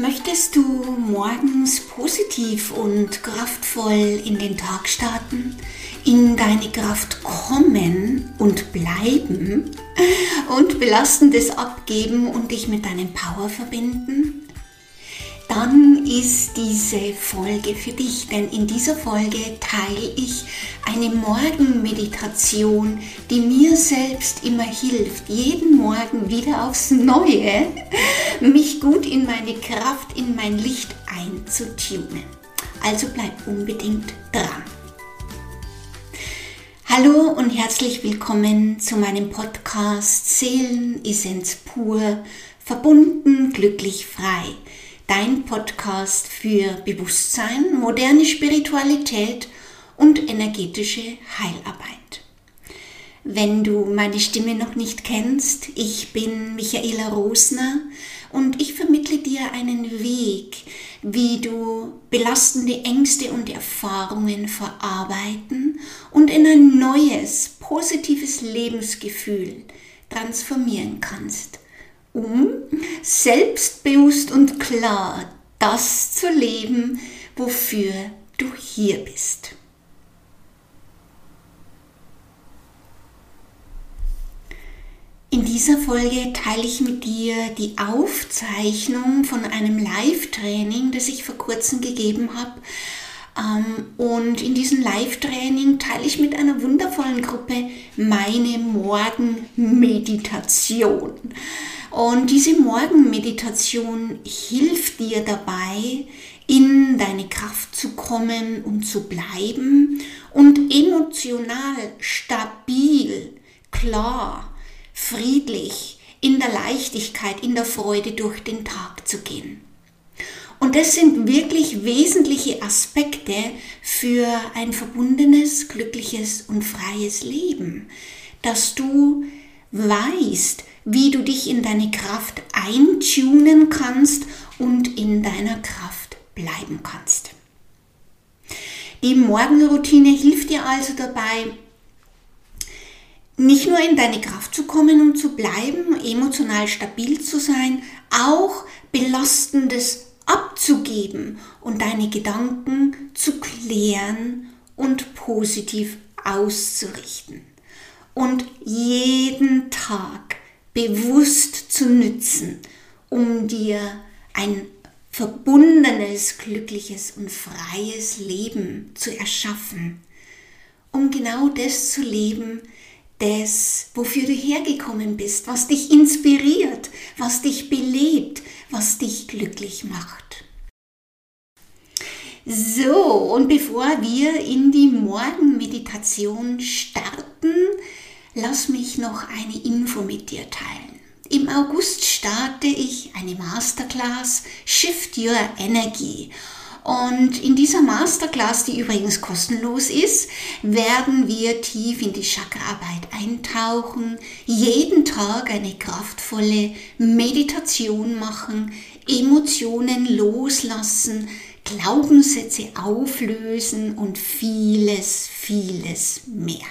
Möchtest du morgens positiv und kraftvoll in den Tag starten, in deine Kraft kommen und bleiben und Belastendes abgeben und dich mit deinem Power verbinden? Dann ist diese Folge für dich, denn in dieser Folge teile ich eine Morgenmeditation, die mir selbst immer hilft, jeden Morgen wieder aufs Neue, mich gut in meine Kraft, in mein Licht einzutunen. Also bleib unbedingt dran. Hallo und herzlich willkommen zu meinem Podcast Seelenessenz pur, verbunden, glücklich, frei dein Podcast für Bewusstsein, moderne Spiritualität und energetische Heilarbeit. Wenn du meine Stimme noch nicht kennst, ich bin Michaela Rosner und ich vermittle dir einen Weg, wie du belastende Ängste und Erfahrungen verarbeiten und in ein neues, positives Lebensgefühl transformieren kannst um selbstbewusst und klar das zu leben, wofür du hier bist. In dieser Folge teile ich mit dir die Aufzeichnung von einem Live-Training, das ich vor kurzem gegeben habe. Ähm, und in diesem Live-Training teile ich mit einer wundervollen Gruppe meine Morgenmeditation. Und diese Morgenmeditation hilft dir dabei, in deine Kraft zu kommen und zu bleiben und emotional stabil, klar, friedlich, in der Leichtigkeit, in der Freude durch den Tag zu gehen. Und das sind wirklich wesentliche Aspekte für ein verbundenes, glückliches und freies Leben, dass du weißt, wie du dich in deine Kraft eintunen kannst und in deiner Kraft bleiben kannst. Die Morgenroutine hilft dir also dabei, nicht nur in deine Kraft zu kommen und zu bleiben, emotional stabil zu sein, auch belastendes abzugeben und deine Gedanken zu klären und positiv auszurichten. Und jeden Tag bewusst zu nützen, um dir ein verbundenes, glückliches und freies Leben zu erschaffen, um genau das zu leben, das, wofür du hergekommen bist, was dich inspiriert, was dich belebt, was dich glücklich macht. So, und bevor wir in die Morgenmeditation starten, lass mich noch eine Info mit dir teilen. Im August starte ich eine Masterclass Shift Your Energy. Und in dieser Masterclass, die übrigens kostenlos ist, werden wir tief in die Chakraarbeit eintauchen, jeden Tag eine kraftvolle Meditation machen, Emotionen loslassen, Glaubenssätze auflösen und vieles, vieles mehr.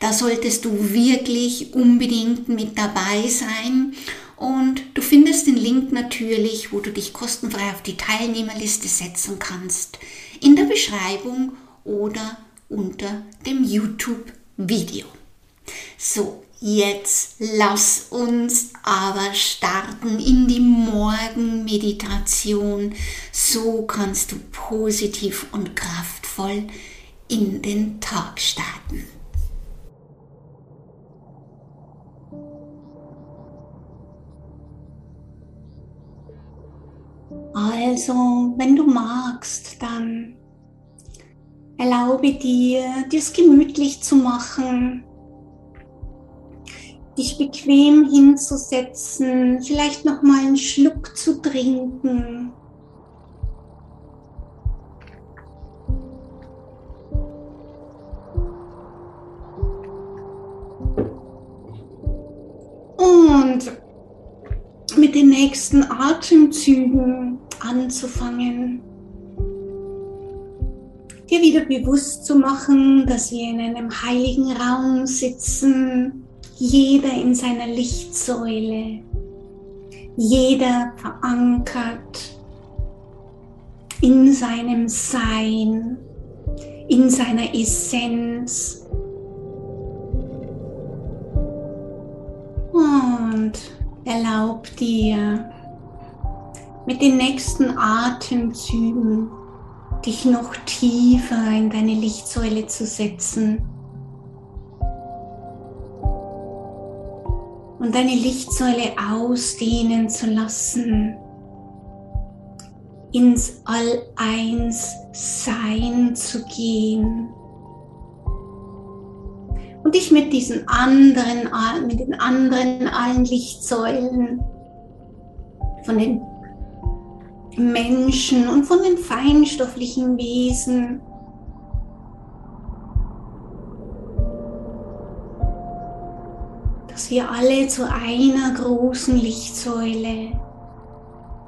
Da solltest du wirklich unbedingt mit dabei sein. Und du findest den Link natürlich, wo du dich kostenfrei auf die Teilnehmerliste setzen kannst, in der Beschreibung oder unter dem YouTube-Video. So, jetzt lass uns aber starten in die Morgenmeditation. So kannst du positiv und kraftvoll in den Tag starten. Also, wenn du magst, dann erlaube dir, dies gemütlich zu machen, dich bequem hinzusetzen, vielleicht noch mal einen Schluck zu trinken. Und mit den nächsten Atemzügen anzufangen, dir wieder bewusst zu machen, dass wir in einem heiligen Raum sitzen, jeder in seiner Lichtsäule. jeder verankert in seinem Sein, in seiner Essenz. Und erlaub dir mit den nächsten Atemzügen dich noch tiefer in deine Lichtsäule zu setzen. Und deine Lichtsäule ausdehnen zu lassen ins All-Eins-Sein zu gehen. Und dich mit diesen anderen, mit den anderen allen Lichtsäulen von den Menschen und von den feinstofflichen Wesen dass wir alle zu einer großen Lichtsäule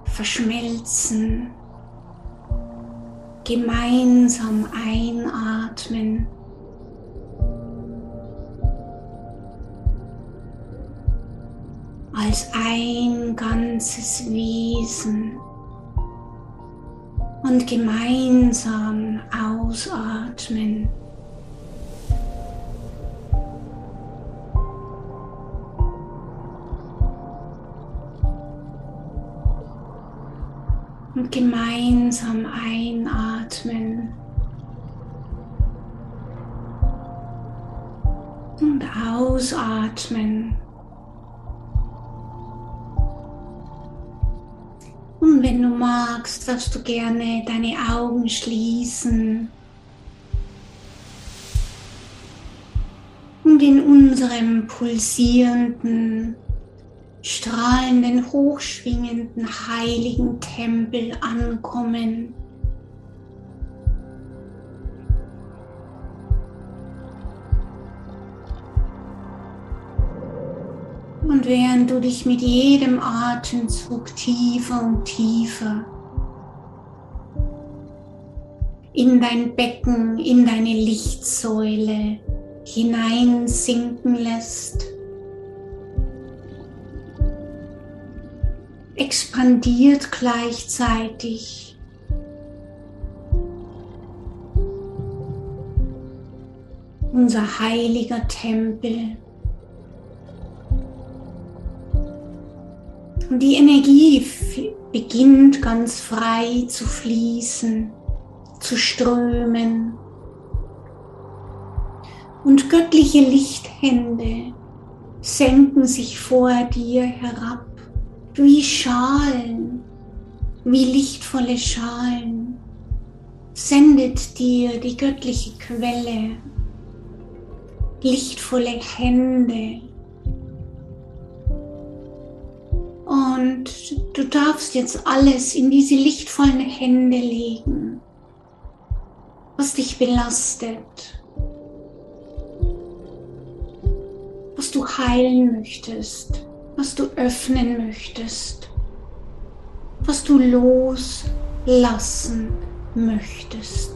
verschmelzen, gemeinsam einatmen. als ein ganzes Wesen und gemeinsam ausatmen. und gemeinsam einatmen und ausatmen. Und wenn du magst, darfst du gerne deine Augen schließen. Und in unserem pulsierenden strahlenden, hochschwingenden, heiligen Tempel ankommen. Und während du dich mit jedem Atemzug tiefer und tiefer in dein Becken, in deine Lichtsäule hineinsinken lässt, expandiert gleichzeitig. Unser heiliger Tempel. Und die Energie beginnt ganz frei zu fließen, zu strömen. Und göttliche Lichthände senken sich vor dir herab wie Schalen, wie lichtvolle Schalen, sendet dir die göttliche Quelle lichtvolle Hände. Und du darfst jetzt alles in diese lichtvollen Hände legen, was dich belastet, was du heilen möchtest was du öffnen möchtest, was du loslassen möchtest.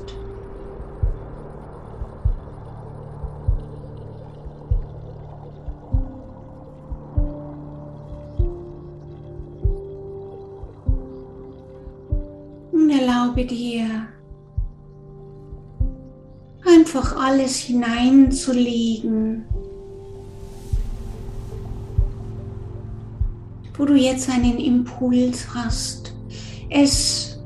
Erlaube dir, einfach alles hineinzulegen, wo du jetzt einen Impuls hast, es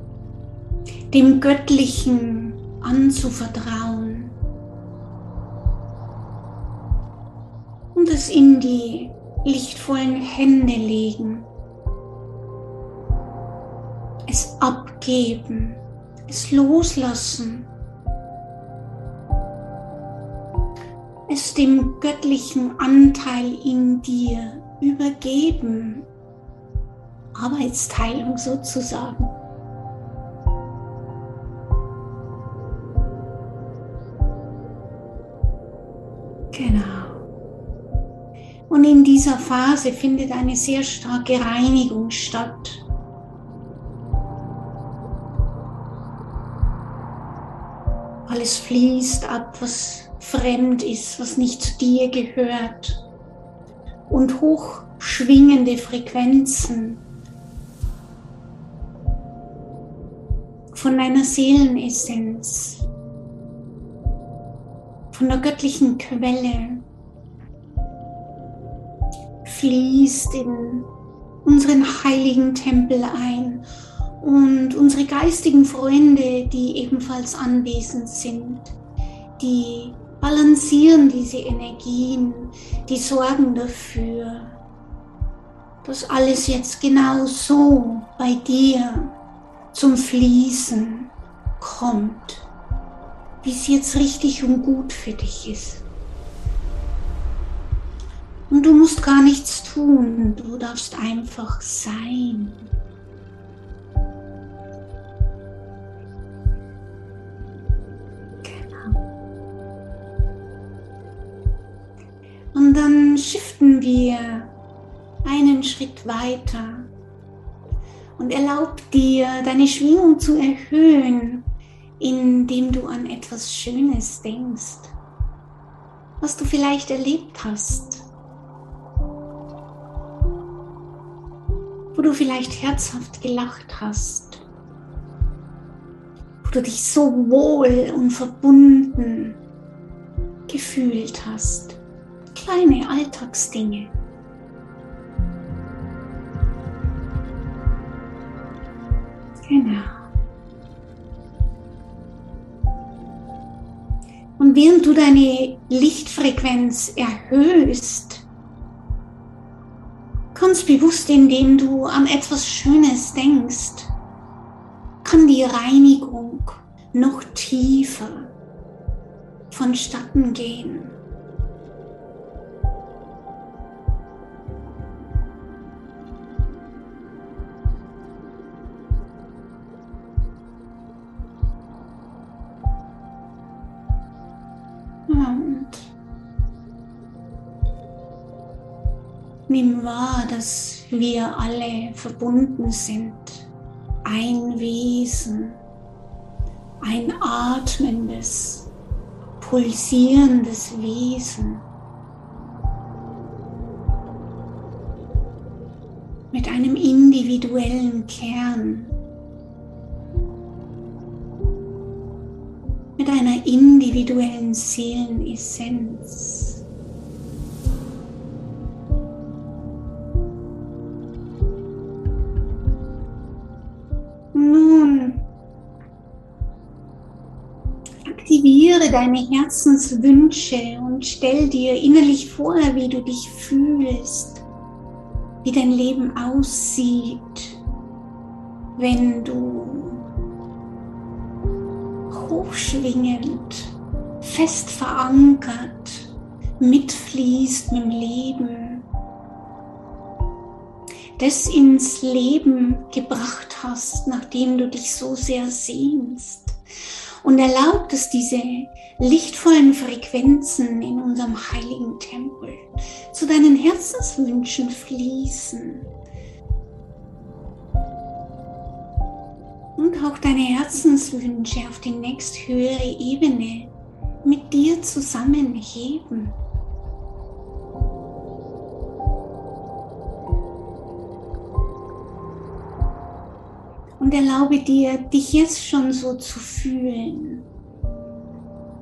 dem Göttlichen anzuvertrauen und es in die lichtvollen Hände legen, abgeben, es loslassen, es dem göttlichen Anteil in dir übergeben. Arbeitsteilung sozusagen. Genau. Und in dieser Phase findet eine sehr starke Reinigung statt. Alles fließt ab, was fremd ist, was nicht zu dir gehört. Und hochschwingende Frequenzen von deiner Seelenessenz, von der göttlichen Quelle fließt in unseren heiligen Tempel ein und unsere geistigen Freunde, die ebenfalls anwesend sind, die balancieren diese Energien, die sorgen dafür, dass alles jetzt genau so bei dir zum Fließen kommt, wie es jetzt richtig und gut für dich ist. Und du musst gar nichts tun, du darfst einfach sein. Shiften wir einen Schritt weiter und erlaub dir, deine Schwingung zu erhöhen, indem du an etwas Schönes denkst, was du vielleicht erlebt hast, wo du vielleicht herzhaft gelacht hast, wo du dich so wohl und verbunden gefühlt hast kleine Alltagsdinge. Genau. Und während du deine Lichtfrequenz erhöhst, ganz bewusst, indem du an etwas Schönes denkst, kann die Reinigung noch tiefer vonstatten gehen. Nimm wahr, dass wir alle verbunden sind. Ein Wesen, ein atmendes, pulsierendes Wesen. Mit einem individuellen Kern. Mit einer individuellen Seelenessenz. Aktiviere deine Herzenswünsche und stell dir innerlich vor, wie du dich fühlst, wie dein Leben aussieht, wenn du hochschwingend, fest verankert, mitfließt mit dem Leben, das ins Leben gebracht hast, nachdem du dich so sehr sehnst und erlaubt es diese lichtvollen Frequenzen in unserem heiligen Tempel zu deinen Herzenswünschen fließen. Und auch deine Herzenswünsche auf die nächsthöhere Ebene mit dir zusammenheben. Und erlaube dir, dich jetzt schon so zu fühlen.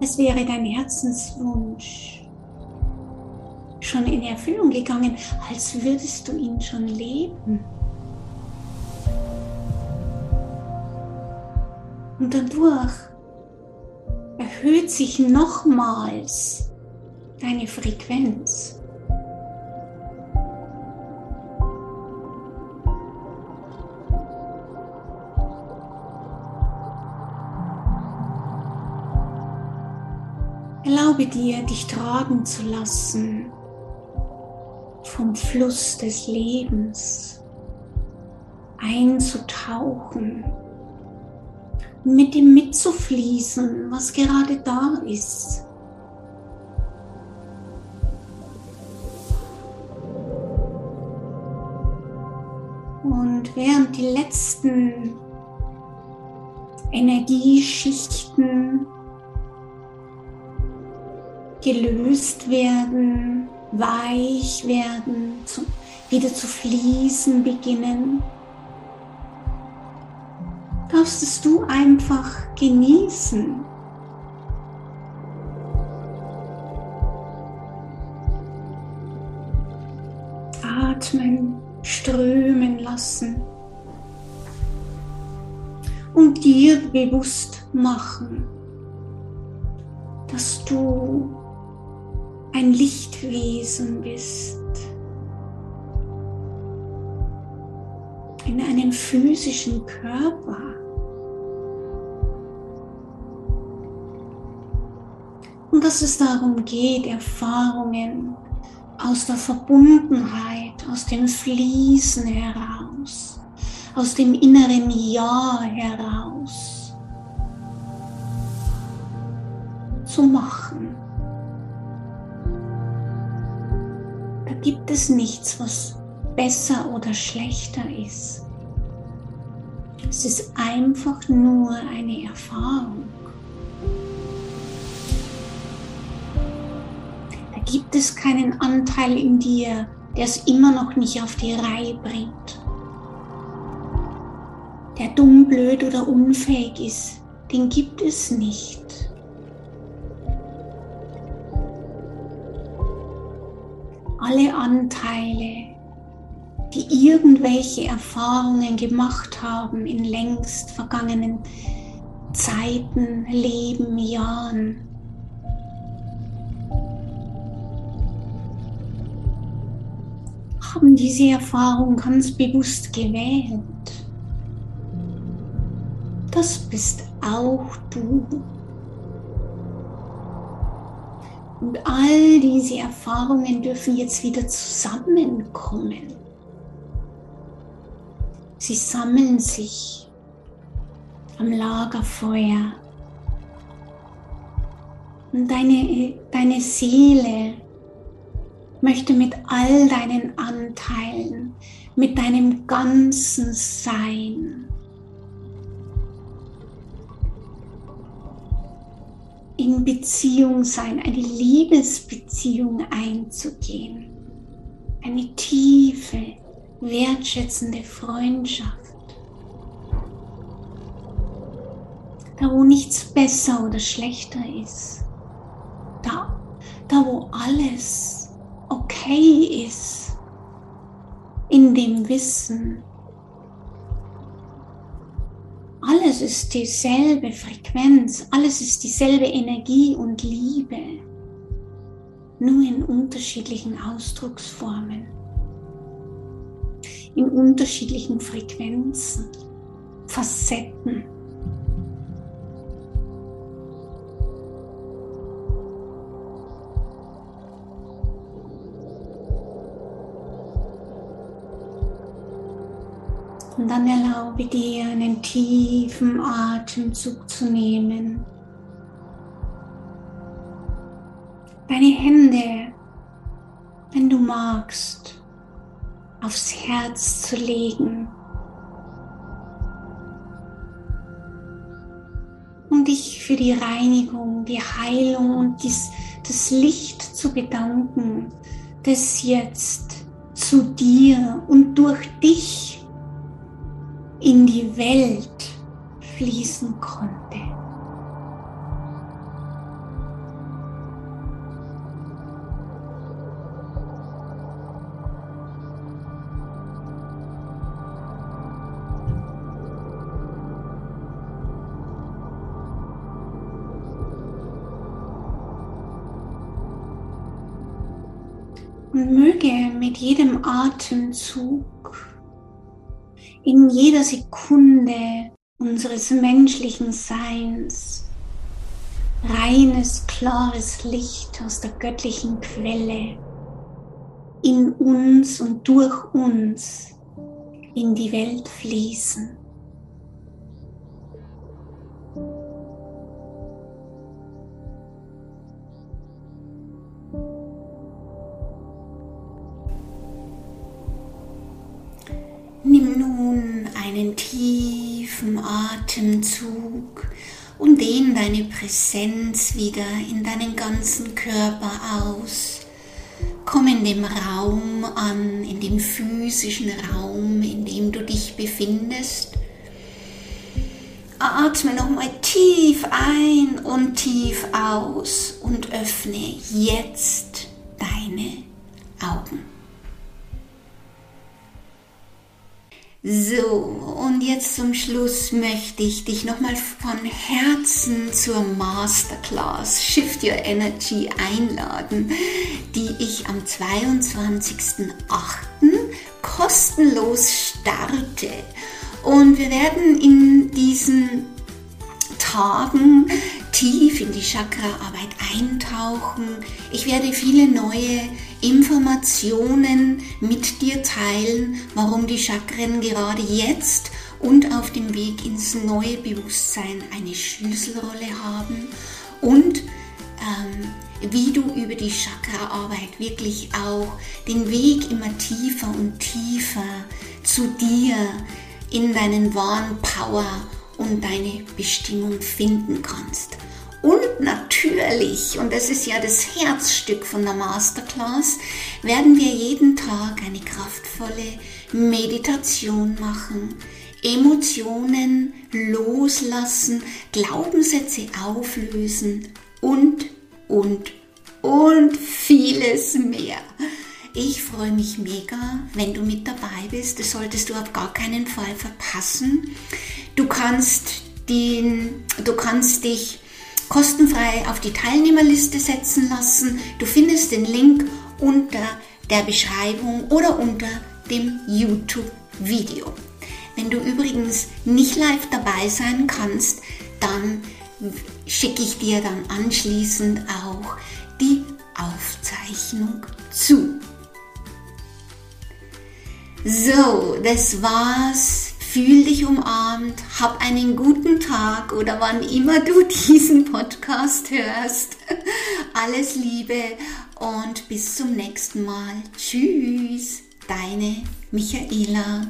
Es wäre dein Herzenswunsch schon in Erfüllung gegangen, als würdest du ihn schon leben. Und dadurch erhöht sich nochmals deine Frequenz. Erlaube dir, dich tragen zu lassen vom Fluss des Lebens, einzutauchen, mit dem mitzufließen, was gerade da ist. Und während die letzten Energieschichten gelöst werden, weich werden, zu, wieder zu fließen beginnen. darfst es du einfach genießen. Atmen, strömen lassen und dir bewusst machen, dass du ein Lichtwesen bist. In einem physischen Körper. Und dass es darum geht, Erfahrungen aus der Verbundenheit, aus dem Fließen heraus, aus dem inneren Ja heraus zu machen. Gibt es nichts, was besser oder schlechter ist. Es ist einfach nur eine Erfahrung. gibt es keinen Anteil in dir, der es immer noch nicht auf die Reihe bringt. Der dumm, blöd oder unfähig ist, den gibt es nicht. Alle Anteile, die irgendwelche Erfahrungen gemacht haben in längst vergangenen Zeiten, Leben, Jahren, haben diese Erfahrung ganz bewusst gewählt. Das bist auch du. Und all diese Erfahrungen dürfen jetzt wieder zusammenkommen. Sie sammeln sich am Lagerfeuer. Und deine, deine Seele möchte mit all deinen Anteilen, mit deinem ganzen Sein in Beziehung sein, eine Liebesbeziehung einzugehen, eine tiefe, wertschätzende Freundschaft. Da wo nichts besser oder schlechter ist, da, da wo alles okay ist. In dem Wissen, alles ist dieselbe Frequenz, alles ist dieselbe Energie und Liebe, nur in unterschiedlichen Ausdrucksformen, in unterschiedlichen Frequenzen, Facetten. Dann erlaube dir einen tiefen Atemzug zu nehmen. Deine Hände, wenn du magst, aufs Herz zu legen. Und dich für die Reinigung, die Heilung und dies, das Licht zu bedanken, das jetzt zu dir und durch dich in die Welt fließen konnte. Und möge mit jedem Atemzug in jeder Sekunde unseres menschlichen Seins reines, klares Licht aus der göttlichen Quelle in uns und durch uns in die Welt fließen. Nun einen tiefen Atemzug und dehn deine Präsenz wieder in deinen ganzen Körper aus. Komm in dem Raum an, in dem physischen Raum, in dem du dich befindest. atme nochmal tief ein und tief aus und öffne jetzt deine Augen. So, und jetzt zum Schluss möchte ich dich nochmal von Herzen zur Masterclass Shift Your Energy einladen, die ich am 22.08. kostenlos starte. Und wir werden in diesen Tagen tief in die Chakra-Arbeit eintauchen. Ich werde viele neue Informationen mit dir teilen, warum die Chakren gerade jetzt und auf dem Weg ins neue Bewusstsein eine Schlüsselrolle haben und ähm, wie du über die Chakra-Arbeit wirklich auch den Weg immer tiefer und tiefer zu dir in deinen wahren Power und deine Bestimmung finden kannst. Und natürlich, und das ist ja das Herzstück von der Masterclass, werden wir jeden Tag eine kraftvolle Meditation machen, Emotionen loslassen, Glaubenssätze auflösen und, und, und vieles mehr. Ich freue mich mega, wenn du mit dabei bist. Das solltest du auf gar keinen Fall verpassen. Du kannst, den, du kannst dich kostenfrei auf die Teilnehmerliste setzen lassen. Du findest den Link unter der Beschreibung oder unter dem YouTube-Video. Wenn du übrigens nicht live dabei sein kannst, dann schicke ich dir dann anschließend auch die Aufzeichnung zu. So, das war's Fühl dich umarmt, hab einen guten Tag oder wann immer du diesen Podcast hörst. Alles Liebe und bis zum nächsten Mal. Tschüss, deine Michaela.